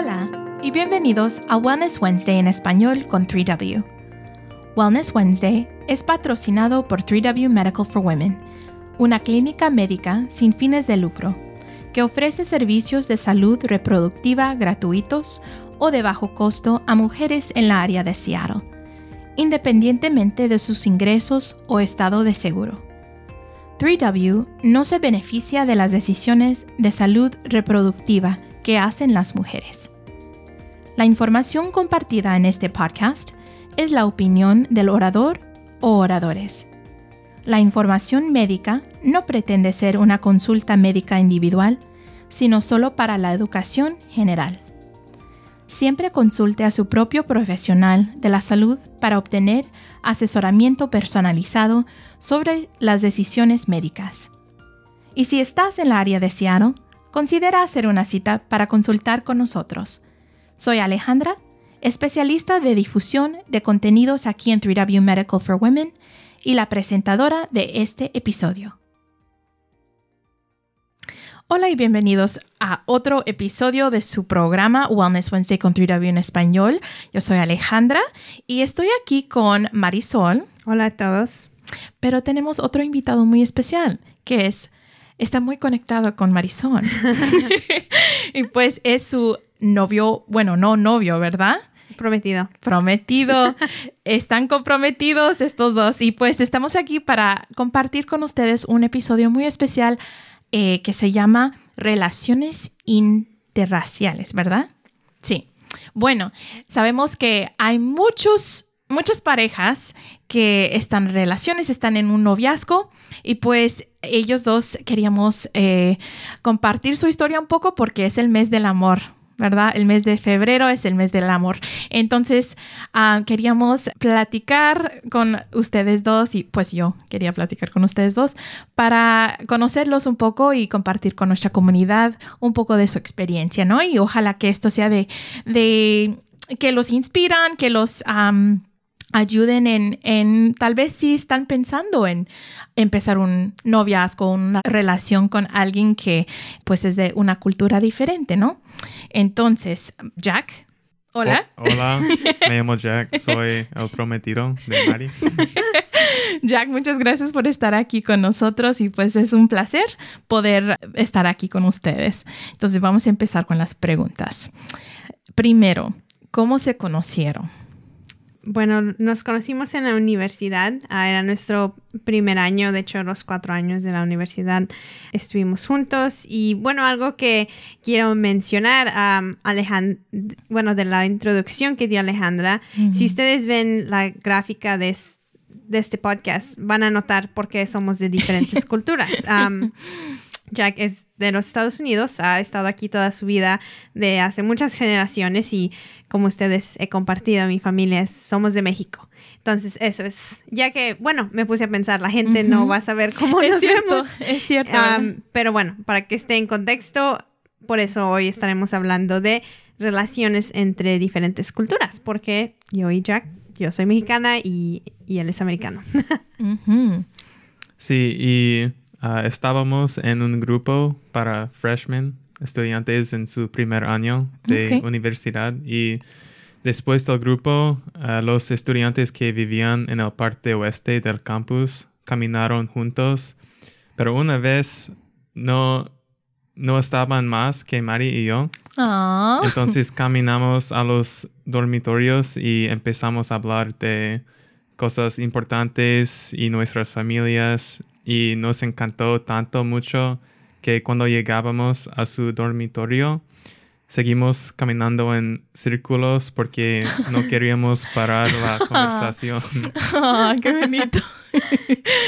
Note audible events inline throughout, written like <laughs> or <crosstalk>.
Hola y bienvenidos a Wellness Wednesday en español con 3W. Wellness Wednesday es patrocinado por 3W Medical for Women, una clínica médica sin fines de lucro que ofrece servicios de salud reproductiva gratuitos o de bajo costo a mujeres en la área de Seattle, independientemente de sus ingresos o estado de seguro. 3W no se beneficia de las decisiones de salud reproductiva que hacen las mujeres. La información compartida en este podcast es la opinión del orador o oradores. La información médica no pretende ser una consulta médica individual, sino solo para la educación general. Siempre consulte a su propio profesional de la salud para obtener asesoramiento personalizado sobre las decisiones médicas. Y si estás en la área de Seattle, considera hacer una cita para consultar con nosotros. Soy Alejandra, especialista de difusión de contenidos aquí en 3W Medical for Women y la presentadora de este episodio. Hola y bienvenidos a otro episodio de su programa Wellness Wednesday con 3W en español. Yo soy Alejandra y estoy aquí con Marisol. Hola a todos. Pero tenemos otro invitado muy especial que es está muy conectado con Marisol. <laughs> y pues es su novio, bueno, no novio, ¿verdad? Prometido. Prometido. Están comprometidos estos dos. Y pues estamos aquí para compartir con ustedes un episodio muy especial eh, que se llama Relaciones Interraciales, ¿verdad? Sí. Bueno, sabemos que hay muchos muchas parejas que están en relaciones, están en un noviazgo y pues ellos dos queríamos eh, compartir su historia un poco porque es el mes del amor. ¿verdad? El mes de febrero es el mes del amor. Entonces, ah, queríamos platicar con ustedes dos y pues yo quería platicar con ustedes dos para conocerlos un poco y compartir con nuestra comunidad un poco de su experiencia, ¿no? Y ojalá que esto sea de, de que los inspiran, que los ayuden en, en, tal vez si están pensando en empezar un noviazgo, una relación con alguien que pues es de una cultura diferente, ¿no? Entonces, Jack, hola. hola, me llamo Jack, soy el prometido de Mari. <laughs> Jack, muchas gracias por estar aquí con nosotros y pues es un placer poder estar aquí con ustedes. Entonces vamos a empezar con las preguntas. Primero, ¿cómo se conocieron? Bueno, nos conocimos en la universidad. Ah, era nuestro primer año, de hecho, los cuatro años de la universidad estuvimos juntos. Y bueno, algo que quiero mencionar, Alejandra, bueno, de la introducción que dio Alejandra, si ustedes ven la gráfica de, este podcast, van a notar por qué somos de diferentes <laughs> culturas. Jack es de los Estados Unidos, ha estado aquí toda su vida de hace muchas generaciones y como ustedes he compartido, mi familia somos de México. Entonces, eso es, ya que, bueno, me puse a pensar, la gente no va a saber cómo es nos cierto, Es cierto. pero bueno, para que esté en contexto, por eso hoy estaremos hablando de relaciones entre diferentes culturas, porque yo y Jack, yo soy mexicana y, él es americano. <laughs> Sí, y Ah, estábamos en un grupo para freshmen, estudiantes en su primer año de universidad y después del grupo, ah, los estudiantes que vivían en el parte oeste del campus caminaron juntos, pero una vez no, no estaban más que Mari y yo. Entonces caminamos a los dormitorios y empezamos a hablar de cosas importantes y nuestras familias y nos encantó tanto mucho que cuando llegábamos a su dormitorio seguimos caminando en círculos porque no <laughs> queríamos parar la <laughs> conversación. Ah, ¡Qué bonito!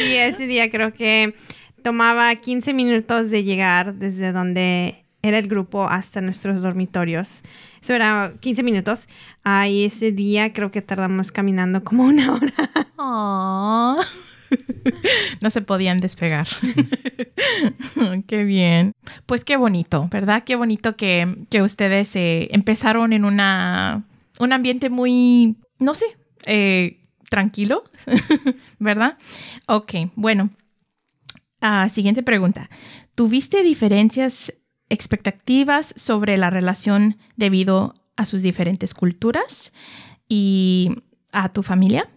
y ese día creo que tomaba 15 minutos de llegar desde donde era el grupo hasta nuestros dormitorios. Eso era 15 minutos. Ah, y ese día creo que tardamos caminando como una hora. <laughs> No se podían despegar. <laughs> qué bien. Pues qué bonito, ¿verdad? Qué bonito que, ustedes eh, empezaron en una, un ambiente muy, no sé, eh, tranquilo, <laughs> ¿verdad? Ok, bueno. Ah, siguiente pregunta. ¿Tuviste diferencias expectativas sobre la relación debido a sus diferentes culturas y a tu familia?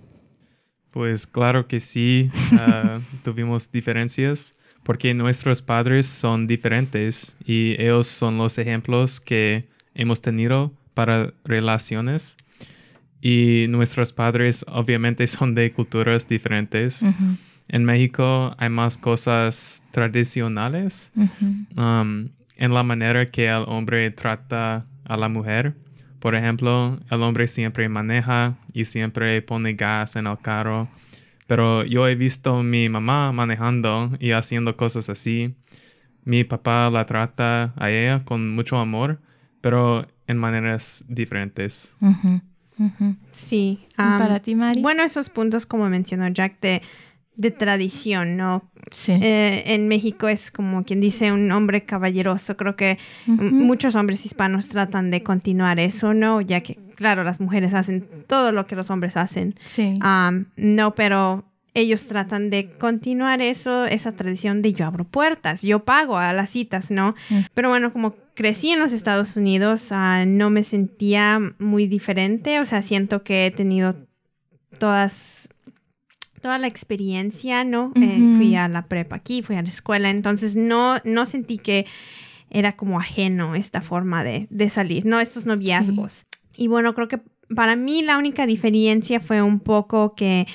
Pues claro que sí, ah, <laughs> tuvimos diferencias porque nuestros padres son diferentes y ellos son los ejemplos que hemos tenido para relaciones. Y nuestros padres obviamente <laughs> son de culturas diferentes. En México hay más cosas tradicionales um, en la manera que el hombre trata a la mujer. Por ejemplo, el hombre siempre maneja y siempre pone gas en el carro. Pero yo he visto a mi mamá manejando y haciendo cosas así. Mi papá la trata a ella con mucho amor, pero en maneras diferentes. Sí. Para ti, Mari. Bueno, esos puntos, como mencionó Jack, de, de tradición, ¿no? Sí. Eh, en México es como quien dice un hombre caballeroso. Creo que muchos hombres hispanos tratan de continuar eso, ¿no? Ya que, claro, las mujeres hacen todo lo que los hombres hacen. Sí. no, pero ellos tratan de continuar eso, esa tradición de yo abro puertas, yo pago a las citas, ¿no? Mm. Pero bueno, como crecí en los Estados Unidos, ah, no me sentía muy diferente, o sea, siento que he tenido todas toda la experiencia, ¿no? Eh, fui a la prepa aquí, fui a la escuela, entonces no, no sentí que era como ajeno esta forma de, de salir, ¿no? Estos noviazgos. Y bueno, creo que para mí la única diferencia fue un poco que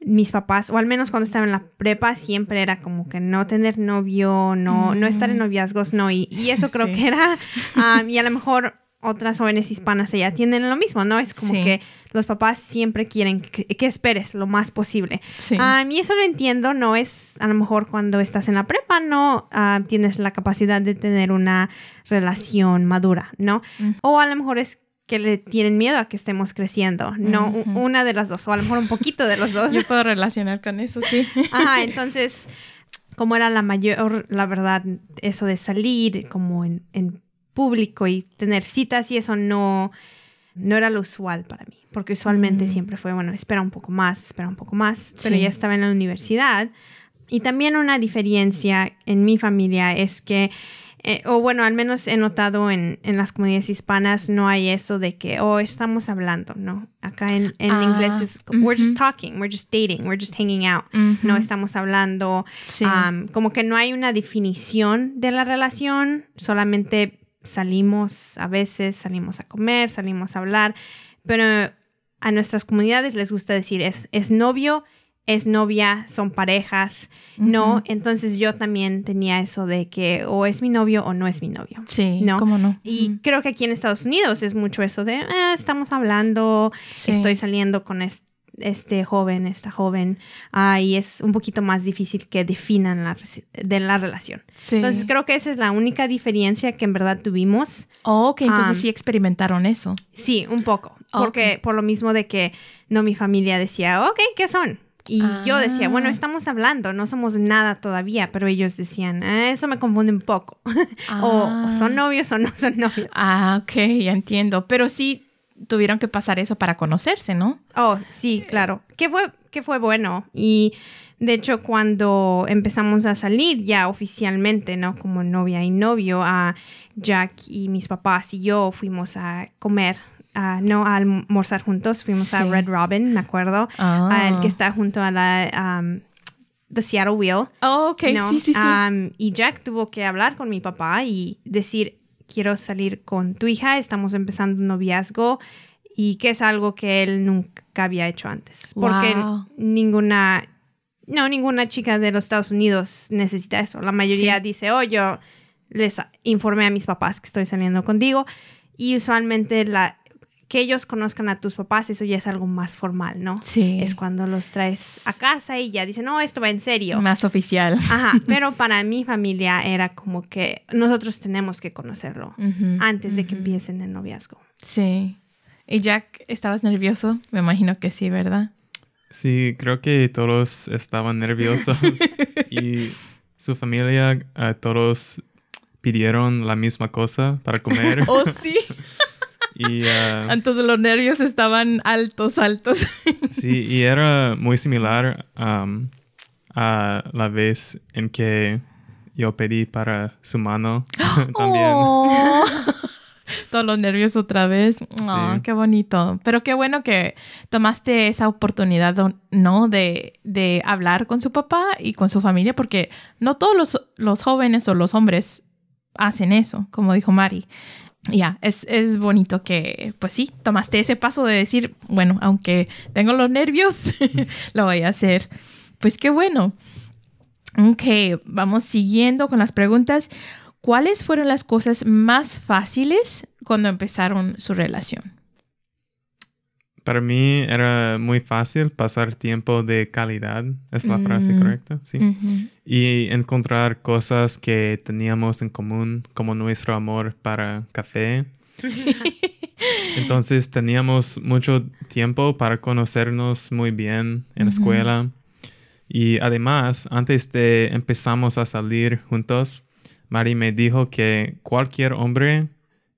mis papás, o al menos cuando estaba en la prepa, siempre era como que no tener novio, no, no estar en mm. noviazgos, no. Y, y eso creo que era, um, <laughs> y a lo mejor otras jóvenes hispanas allá tienen lo mismo, ¿no? Es como que los papás siempre quieren que, esperes lo más posible. A mí eso lo entiendo, no es a lo mejor cuando estás en la prepa, no ah, tienes la capacidad de tener una relación madura, ¿no? O a lo mejor es que le tienen miedo a que estemos creciendo, no una de las dos, o a lo mejor un poquito de los dos. <laughs> Yo puedo relacionar con eso, sí. Ajá, <laughs> entonces, como era la mayor, la verdad, eso de salir como en, público y tener citas y eso no, no era lo usual para mí, porque usualmente siempre fue, bueno, espera un poco más, espera un poco más, pero ya estaba en la universidad. Y también una diferencia en mi familia es que eh, o bueno, al menos he notado en, en, las comunidades hispanas, no hay eso de que, oh, estamos hablando, ¿no? Acá en, en ah, inglés es, we're just talking, we're just dating, we're just hanging out, no estamos hablando, como que no hay una definición de la relación, solamente salimos a veces, salimos a comer, salimos a hablar, pero a nuestras comunidades les gusta decir, es, es novio, es novia, son parejas, ¿no? Entonces yo también tenía eso de que o es mi novio o no es mi novio. Sí, ¿no? ¿cómo no? Y creo que aquí en Estados Unidos es mucho eso de, ah, estamos hablando, estoy saliendo con este, joven, esta joven, ah, y es un poquito más difícil que definan la, de la relación. Sí. Entonces creo que esa es la única diferencia que en verdad tuvimos. Oh, ok, entonces sí experimentaron eso. Sí, un poco, porque por lo mismo de que no mi familia decía, ok, ¿qué son? Y yo decía, bueno, ah. estamos hablando, no somos nada todavía, pero ellos decían, ah, eso me confunde un poco. <laughs> o, son ah. novios o no son novios. Ah, ok, ya entiendo. Pero sí tuvieron que pasar eso para conocerse, ¿no? Oh, sí, claro. Que fue, que fue bueno. Y de hecho, cuando empezamos a salir ya oficialmente, ¿no? Como novia y novio, a Jack y mis papás y yo fuimos a comer no a almorzar juntos, fuimos a Red Robin, me acuerdo, el que ah. está junto a la um, The Seattle Wheel. Oh, ok, sí, sí, sí. Um, y Jack tuvo que hablar con mi papá y decir, quiero salir con tu hija, estamos empezando un noviazgo y que es algo que él nunca había hecho antes. Porque ninguna, no, ninguna chica de los Estados Unidos necesita eso. La mayoría dice, oh, yo les informé a mis papás que estoy saliendo contigo. Y usualmente la, que ellos conozcan a tus papás, eso ya es algo más formal, ¿no? Sí. Es cuando los traes a casa y ya dicen, no, esto va en serio. Más oficial. Ajá, <laughs> pero para mi familia era como que nosotros tenemos que conocerlo antes de que empiecen el noviazgo. Sí. ¿Y Jack, estabas nervioso? Me imagino que sí, ¿verdad? Sí, creo que todos estaban nerviosos <laughs> y su familia, todos pidieron la misma cosa para comer. Oh, sí. <laughs> Y, uh, <laughs> Entonces los nervios estaban altos, altos. <laughs> sí, y era muy similar um, a la vez en que yo pedí para su mano <gasps> <laughs> también. Oh. Todos los nervios otra vez. Oh, Qué bonito. Pero qué bueno que tomaste esa oportunidad, ¿no? De, de hablar con su papá y con su familia, porque no todos los, los jóvenes o los hombres hacen eso, como dijo Mari. Ya, es, es, bonito que, pues sí, tomaste ese paso de decir, bueno, aunque tengo los nervios, <laughs> lo voy a hacer. Pues qué bueno. Ok, vamos siguiendo con las preguntas. ¿Cuáles fueron las cosas más fáciles cuando empezaron su relación? Para mí era muy fácil pasar tiempo de calidad, es la frase mm. correcta, sí. Y encontrar cosas que teníamos en común, como nuestro amor para café. <laughs> Entonces teníamos mucho tiempo para conocernos muy bien en la escuela. Y además, antes de empezamos a salir juntos, Mari me dijo que cualquier hombre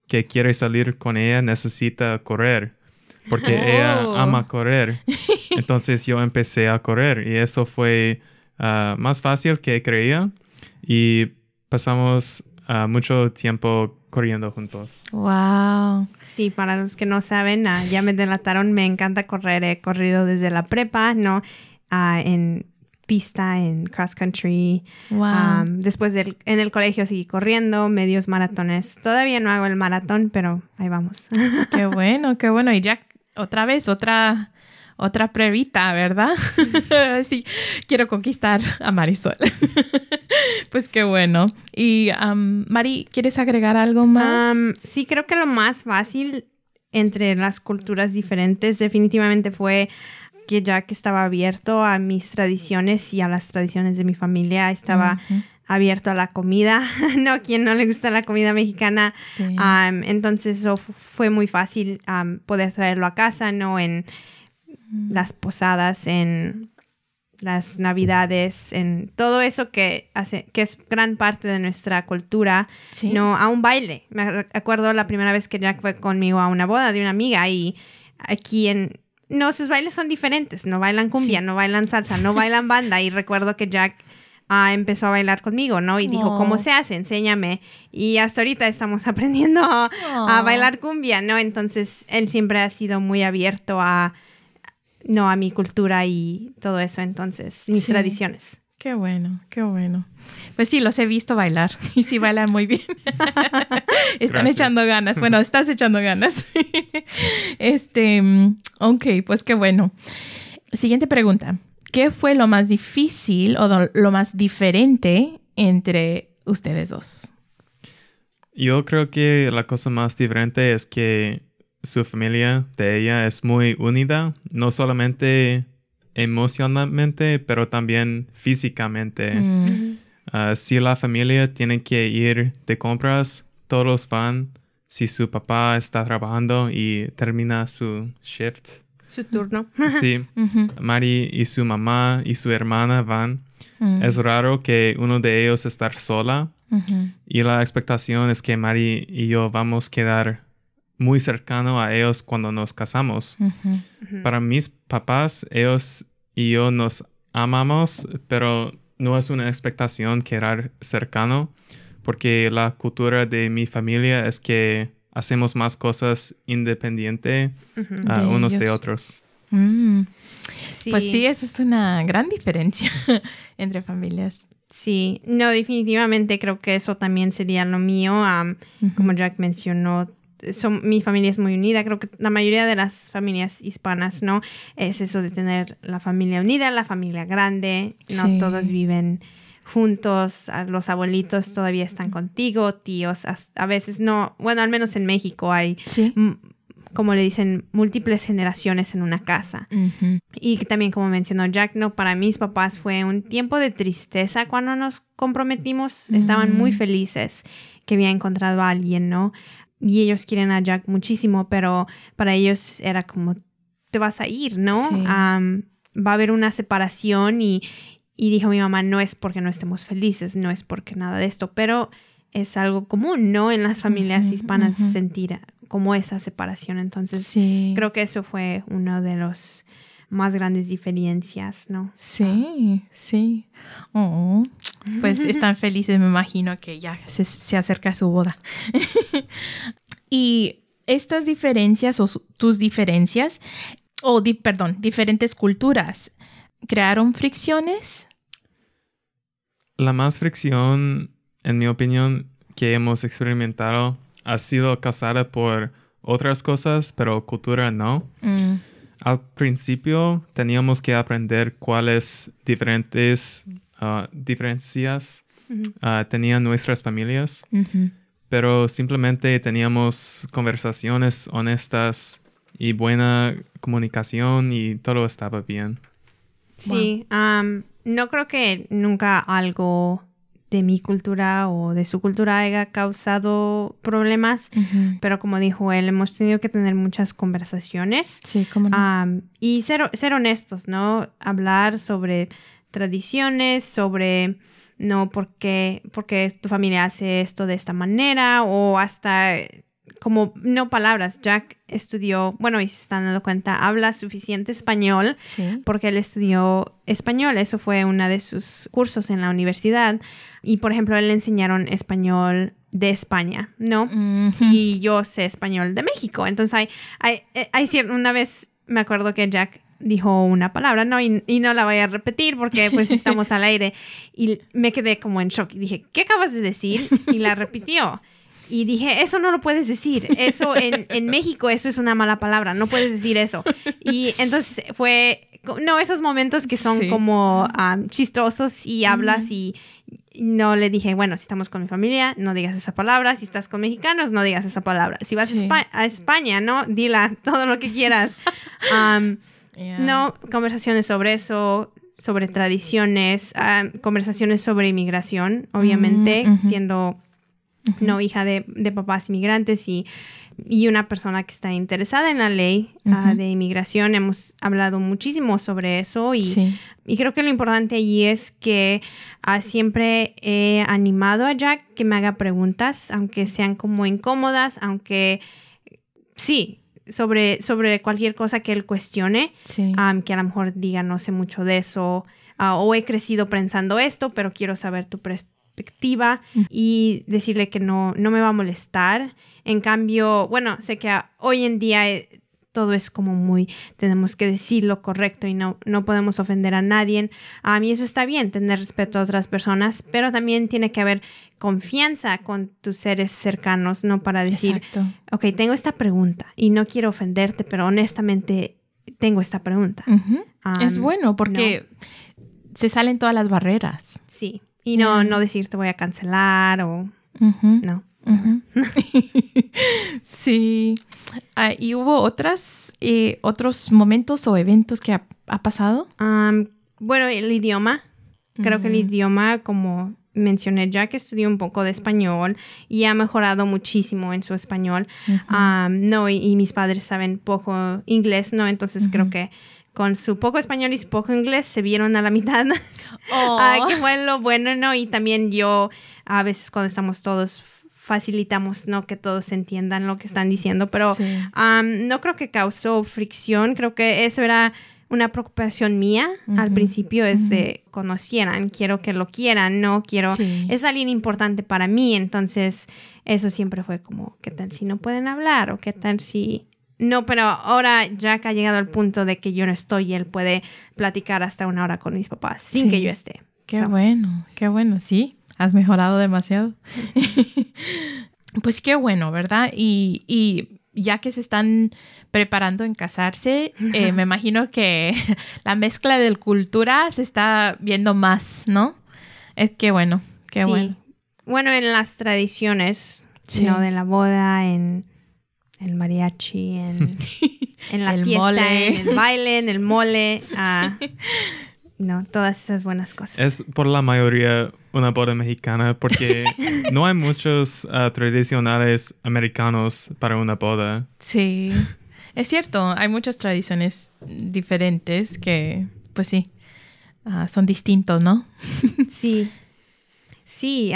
que quiere salir con ella necesita correr porque ella oh. ama correr. <laughs> Entonces yo empecé a correr y eso fue ah, más fácil que creía y pasamos ah, mucho tiempo corriendo juntos. Wow. Sí, para los que no saben, ah, ya me delataron, me encanta correr, he corrido desde la prepa, ¿no? en pista, en cross country. Wow. después del, en el colegio seguí corriendo, medios maratones. Todavía no hago el maratón, pero ahí vamos. Qué bueno, qué bueno. Y Jack otra vez, otra, otra previta, ¿verdad? <laughs> sí, quiero conquistar a Marisol. <laughs> pues qué bueno. Y Mari, ¿quieres agregar algo más? sí, creo que lo más fácil entre las culturas diferentes definitivamente fue que Jack estaba abierto a mis tradiciones y a las tradiciones de mi familia. Estaba abierto a la comida, <laughs> ¿no? A quien no le gusta la comida mexicana. entonces eso fue muy fácil poder traerlo a casa, ¿no? En las posadas, en las navidades, en todo eso que hace, que es gran parte de nuestra cultura, no a un baile. Me acuerdo la primera vez que Jack fue conmigo a una boda de una amiga y aquí en no, sus bailes son diferentes, no bailan cumbia, no bailan salsa, no bailan banda y recuerdo que Jack empezó a bailar conmigo, ¿no? Y dijo, ¿cómo oh. se hace? Enséñame. Y hasta ahorita estamos <laughs> aprendiendo a, oh. bailar cumbia, ¿no? Entonces, él siempre ha sido muy abierto a, no, a mi cultura y todo eso, entonces, mis tradiciones. Qué bueno, qué bueno. Pues sí, los he visto bailar <laughs> y sí bailan muy bien. <laughs> Están echando ganas. Bueno, estás echando ganas. este, ok, pues qué bueno. Siguiente pregunta. ¿Qué fue lo más difícil o lo más diferente entre ustedes dos? Yo creo que la cosa más diferente es que su familia de ella es muy unida, no solamente emocionalmente, pero también físicamente. Mm. Ah, si la familia tiene que ir de compras, todos van. Si su papá está trabajando y termina su shift, su turno. Sí. <laughs> Mari y su mamá y su hermana van. Mm. Es raro que uno de ellos estar sola. Y la expectación es que Mari y yo vamos a quedar muy cercano a ellos cuando nos casamos. Para mis papás, ellos y yo nos amamos, pero no es una expectación quedar cercano, porque la cultura de mi familia es que hacemos más cosas independiente a unos de otros. Mm. Pues sí, esa es una gran diferencia <laughs> entre familias. Sí, no, definitivamente creo que eso también sería lo mío. Como Jack mencionó, son, mi familia es muy unida. Creo que la mayoría de las familias hispanas, ¿no? Es eso de tener la familia unida, la familia grande, no todos viven juntos, los abuelitos todavía están contigo, tíos, a, veces no, bueno, al menos en México hay, como le dicen, múltiples generaciones en una casa. Y también, como mencionó Jack, no, para mis papás fue un tiempo de tristeza cuando nos comprometimos, estaban muy felices que había encontrado a alguien, ¿no? Y ellos quieren a Jack muchísimo, pero para ellos era como, te vas a ir, ¿no? va a haber una separación y, y dijo mi mamá, no es porque no estemos felices, no es porque nada de esto, pero es algo común, ¿no? En las familias hispanas sentir como esa separación. Entonces, creo que eso fue uno de los más grandes diferencias, ¿no? Sí, sí. Oh, pues <laughs> están felices, me imagino que ya se, se acerca su boda. <laughs> y estas diferencias o tus diferencias, o perdón, diferentes culturas, ¿crearon fricciones? La más fricción, en mi opinión, que hemos experimentado ha sido causada por otras cosas, pero cultura no. Mm. Al principio teníamos que aprender cuáles diferentes uh, diferencias uh, tenían nuestras familias, pero simplemente teníamos conversaciones honestas y buena comunicación y todo estaba bien. Sí, no creo que nunca algo de mi cultura o de su cultura haya causado problemas, pero como dijo él, hemos tenido que tener muchas conversaciones. Sí, como no. y ser, ser honestos, ¿no? Hablar sobre tradiciones, sobre no porque, porque tu familia hace esto de esta manera o hasta como no palabras. Jack estudió, bueno, y se están dando cuenta, habla suficiente español porque él estudió español. Eso fue uno de sus cursos en la universidad. Y por ejemplo, él le enseñaron español de España, ¿no? Y yo sé español de México. Entonces hay, hay, hay, una vez me acuerdo que Jack dijo una palabra, ¿no? Y, y, no la voy a repetir porque pues <laughs> estamos al aire. Y me quedé como en shock y dije, ¿qué acabas de decir? Y la repitió. Y dije, eso no lo puedes decir. Eso en, en México, eso es una mala palabra. No puedes decir eso. Y entonces fue, no, esos momentos que son como chistosos y hablas y no le dije, bueno, si estamos con mi familia, no digas esa palabra. Si estás con mexicanos, no digas esa palabra. Si vas a, España, ¿no? Dila todo lo que quieras. <laughs> No, conversaciones sobre eso, sobre tradiciones, conversaciones sobre inmigración, obviamente, siendo no hija de, papás inmigrantes y, y, una persona que está interesada en la ley ah, de inmigración. Hemos hablado muchísimo sobre eso y, y creo que lo importante allí es que ah, siempre he animado a Jack que me haga preguntas, aunque sean como incómodas, aunque sí. Sobre, sobre cualquier cosa que él cuestione, que a lo mejor diga no sé mucho de eso, ah, o he crecido pensando esto, pero quiero saber tu perspectiva y decirle que no, no me va a molestar. En cambio, bueno, sé que hoy en día eh, todo es como muy, tenemos que decir lo correcto y no, no podemos ofender a nadie. A mí eso está bien, tener respeto a otras personas, pero también tiene que haber confianza con tus seres cercanos, ¿no? Para decir, ok, tengo esta pregunta y no quiero ofenderte, pero honestamente tengo esta pregunta. es bueno porque se salen todas las barreras. Sí. Y no, no decir te voy a cancelar o no. <laughs> sí. Ah, ¿Y hubo otras, eh, otros momentos o eventos que ha, pasado? bueno, el idioma. Creo que el idioma, como mencioné ya que estudió un poco de español y ha mejorado muchísimo en su español. no, y, mis padres saben poco inglés, ¿no? Entonces creo que con su poco español y su poco inglés se vieron a la mitad. <laughs> Oh. que fue lo bueno, ¿no? Y también yo, a veces cuando estamos todos, facilitamos, ¿no? Que todos entiendan lo que están diciendo, pero no creo que causó fricción, creo que eso era una preocupación mía al principio es de conocieran, quiero que lo quieran, no quiero, es alguien importante para mí, entonces eso siempre fue como, ¿qué tal si no pueden hablar? o qué tal si no, pero ahora Jack ha llegado al punto de que yo no estoy y él puede platicar hasta una hora con mis papás sin que yo esté. Qué bueno, qué bueno, sí, has mejorado demasiado. <laughs> pues qué bueno, ¿verdad? Y, ya que se están preparando en casarse, eh, me <laughs> imagino que <laughs> la mezcla de cultura se está viendo más, ¿no? Es que bueno, qué bueno. Bueno, en las tradiciones, ¿no? De la boda, en el mariachi, en, <laughs> en la fiesta, en el baile, en el mole. Ah, <laughs> no, todas esas buenas cosas. Es por la mayoría una boda mexicana porque <laughs> no hay muchos ah, tradicionales americanos para una boda. Sí, es cierto, hay muchas tradiciones diferentes que, pues sí, ah, son distintos, ¿no? sí, sí,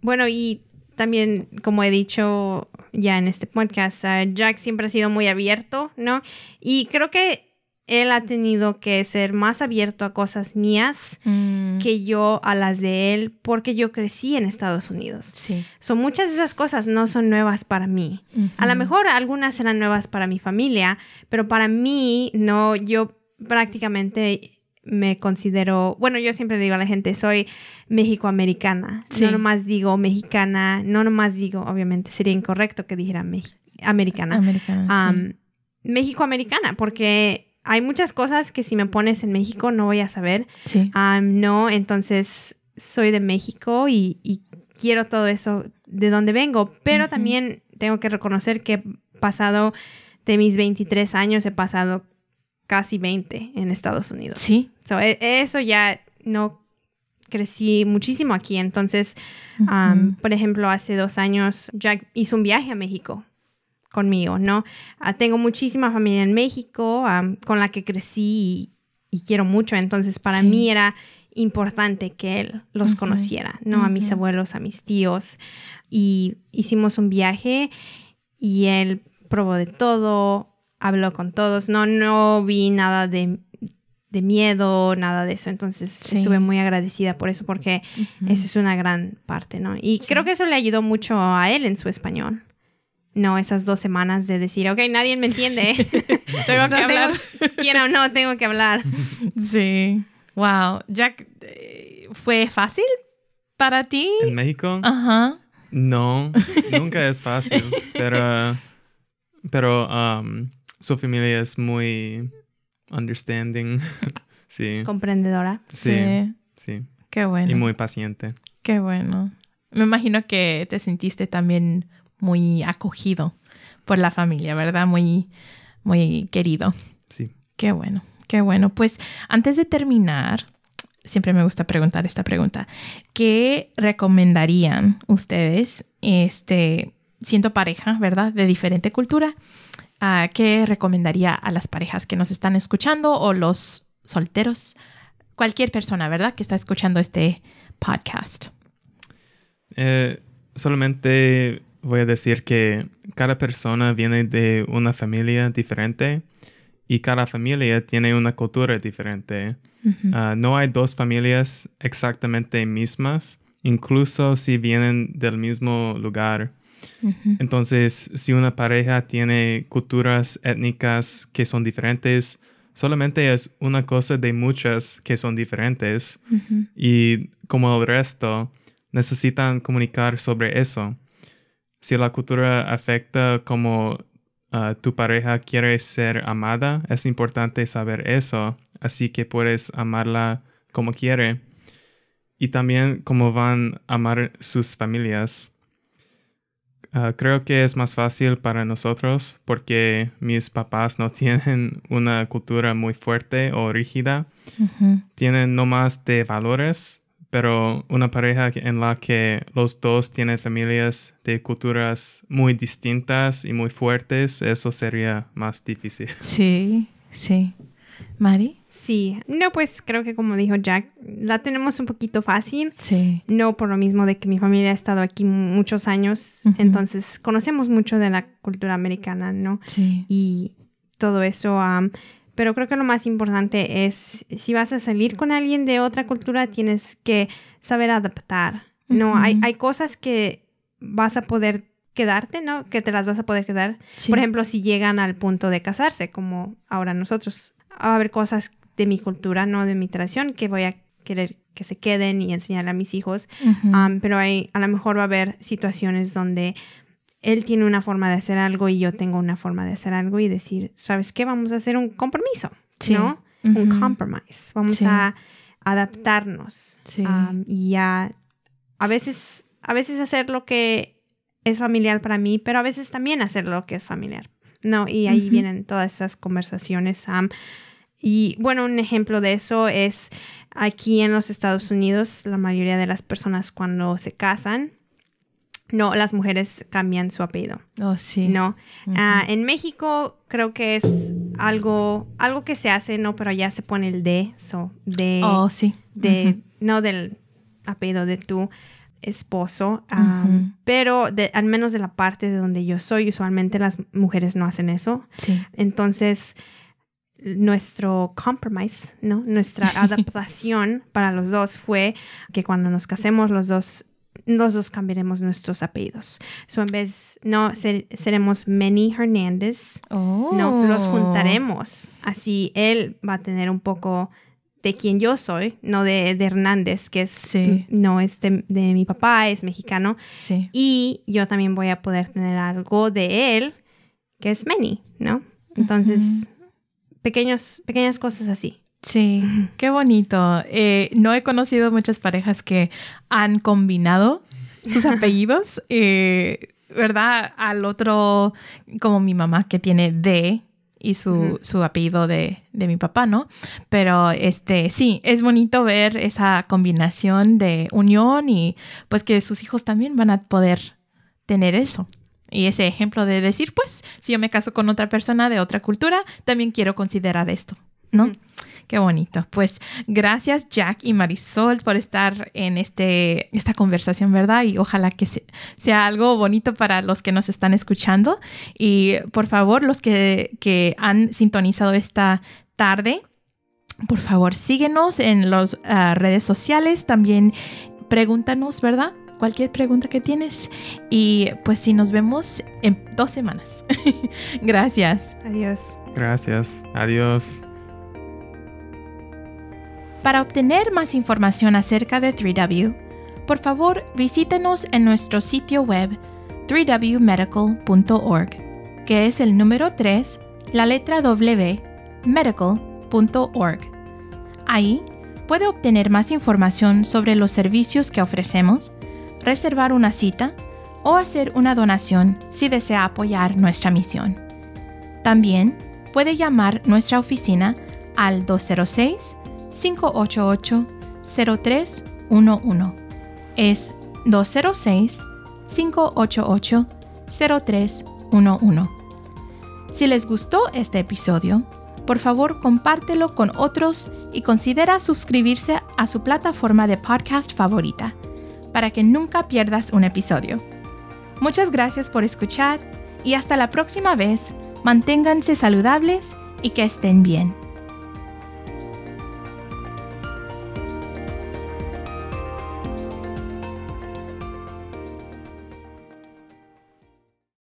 bueno, y también, como he dicho ya en este podcast, Jack siempre ha sido muy abierto, ¿no? Y creo que él ha tenido que ser más abierto a cosas mías Mm, que yo a las de él porque yo crecí en Estados Unidos. sí. Son muchas de esas cosas no son nuevas para mí. A lo mejor algunas eran nuevas para mi familia, pero para mí no, yo prácticamente me considero, bueno, yo siempre digo a la gente, soy mexicoamericana. Sí. No nomás digo mexicana, no nomás digo, obviamente sería incorrecto que dijera mexi- americana. Americana. sí. Am, México-americana, porque hay muchas cosas que si me pones en México no voy a saber. Sí. Am, no, entonces soy de México y, y quiero todo eso de donde vengo, pero también tengo que reconocer que he pasado de mis 23 años, he pasado casi 20 en Estados Unidos. Sí. So, e- eso ya no crecí muchísimo aquí, entonces, Ujú. por ejemplo, hace dos años Jack hizo un viaje a México conmigo, ¿no? Ah, tengo muchísima familia en México am, con la que crecí y, y quiero mucho, entonces para Sí. mí era importante que él los conociera, ¿no? A mis abuelos, a mis tíos. Y hicimos un viaje y él probó de todo, habló con todos, no, no vi nada de, de miedo, nada de eso. Entonces Sí. estuve muy agradecida por eso porque Ujú. eso es una gran parte, ¿no? Y Sí. creo que eso le ayudó mucho a él en su español. No, esas dos semanas de decir, ok, nadie me entiende. <laughs> Tengo O sea, que hablar. <laughs> quiera o no, tengo que hablar. Sí. Wow. Jack, eh, ¿fue fácil para ti? En México, Ajá. no, nunca es fácil, pero, pero um, su familia es muy understanding. <laughs> sí, Comprendedora. sí, Sí. sí, Qué bueno. y muy paciente. Qué bueno. Me imagino que te sentiste también muy acogido por la familia, ¿verdad? Muy, muy querido. Sí. Qué bueno, qué bueno. Pues antes de terminar, siempre me gusta preguntar esta pregunta. ¿Qué recomendarían ustedes, este, siendo pareja, ¿verdad? De diferente cultura, ah, ¿qué recomendaría a las parejas que nos están escuchando o los solteros? Cualquier persona, ¿verdad? Que está escuchando este podcast. Eh, solamente voy a decir que cada persona viene de una familia diferente y cada familia tiene una cultura diferente. Ah, no hay dos familias exactamente mismas, incluso si vienen del mismo lugar. Entonces, si una pareja tiene culturas étnicas que son diferentes, solamente es una cosa de muchas que son diferentes y como el resto, necesitan comunicar sobre eso. Si la cultura afecta como ah, tu pareja quiere ser amada, es importante saber eso, así que puedes amarla como quiere y también cómo van a amar sus familias. Ah, creo que es más fácil para nosotros porque mis papás no <laughs> tienen una cultura muy fuerte o rígida tienen no más de valores, pero una pareja en la que los dos tienen familias de culturas muy distintas y muy fuertes, eso sería más difícil. Sí, sí. Mari? Sí. No, pues creo que como dijo Jack, la tenemos un poquito fácil. Sí. No por lo mismo de que mi familia ha estado aquí muchos años, entonces conocemos mucho de la cultura americana, ¿no? Sí. y todo eso. am, pero creo que lo más importante es, si vas a salir con alguien de otra cultura, tienes que saber adaptar. No, hay, hay cosas que vas a poder quedarte, ¿no? Que te las vas a poder quedar. Sí. Por ejemplo, si llegan al punto de casarse, como ahora nosotros. Va a haber cosas de mi cultura, no de mi tradición, que voy a querer que se queden y enseñarle a mis hijos. Um, pero hay, a lo mejor va a haber situaciones donde él tiene una forma de hacer algo y yo tengo una forma de hacer algo y decir, ¿sabes qué? Vamos a hacer un compromiso, Sí. ¿no? Un compromise. Vamos Sí. a adaptarnos Sí. um, y a, a veces, a veces hacer lo que es familiar para mí, pero a veces también hacer lo que es familiar. No, y ahí vienen todas esas conversaciones. um, y bueno, un ejemplo de eso es aquí en los Estados Unidos, la mayoría de las personas cuando se casan, no, las mujeres cambian su apellido. Oh, sí. No. Ah, en México creo que es algo, algo que se hace, no, pero ya se pone el de, so, de, Oh, sí. de, no del apellido de tu esposo, ah, pero de, al menos de la parte de donde yo soy, usualmente las mujeres no hacen eso. Sí. Entonces, nuestro compromise, ¿no? Nuestra <laughs> adaptación para los dos fue que cuando nos casemos los dos los dos cambiaremos nuestros apellidos. So, en vez, no seremos Manny Hernández, no, los oh. juntaremos. Así él va a tener un poco de quien yo soy, no de, Hernández, que es, no es de, mi papá, es mexicano. Y yo también voy a poder tener algo de él, que es Manny, ¿no? Entonces, pequeños, pequeñas cosas así. Sí, qué bonito. Eh, no he conocido muchas parejas que han combinado sus <laughs> apellidos, eh, ¿verdad? Al otro, como mi mamá, que tiene D y su, su apellido de, de, mi papá, ¿no? Pero este, sí, es bonito ver esa combinación de unión y pues que sus hijos también van a poder tener eso. Y ese ejemplo de decir, pues, si yo me caso con otra persona de otra cultura, también quiero considerar esto, ¿no? Qué bonito. Pues gracias Jack y Marisol por estar en este, esta conversación, ¿verdad? Y ojalá que sea algo bonito para los que nos están escuchando. Y por favor, los que, que han sintonizado esta tarde, por favor, síguenos en las ah, redes sociales. También pregúntanos, ¿verdad? Cualquier pregunta que tienes. Y pues si nos vemos en dos semanas. <laughs> Gracias. Adiós. Gracias. Adiós. Para obtener más información acerca de 3W, por favor visítenos en nuestro sitio web 3wmedical.org, que es el número 3, la letra W, medical.org. Ahí puede obtener más información sobre los servicios que ofrecemos, reservar una cita o hacer una donación si desea apoyar nuestra misión. También puede llamar nuestra oficina al 206 588-0311. Es 206-588-0311. Si les gustó este episodio, por favor compártelo con otros y considera suscribirse a su plataforma de podcast favorita para que nunca pierdas un episodio. Muchas gracias por escuchar y hasta la próxima vez, manténganse saludables y que estén bien.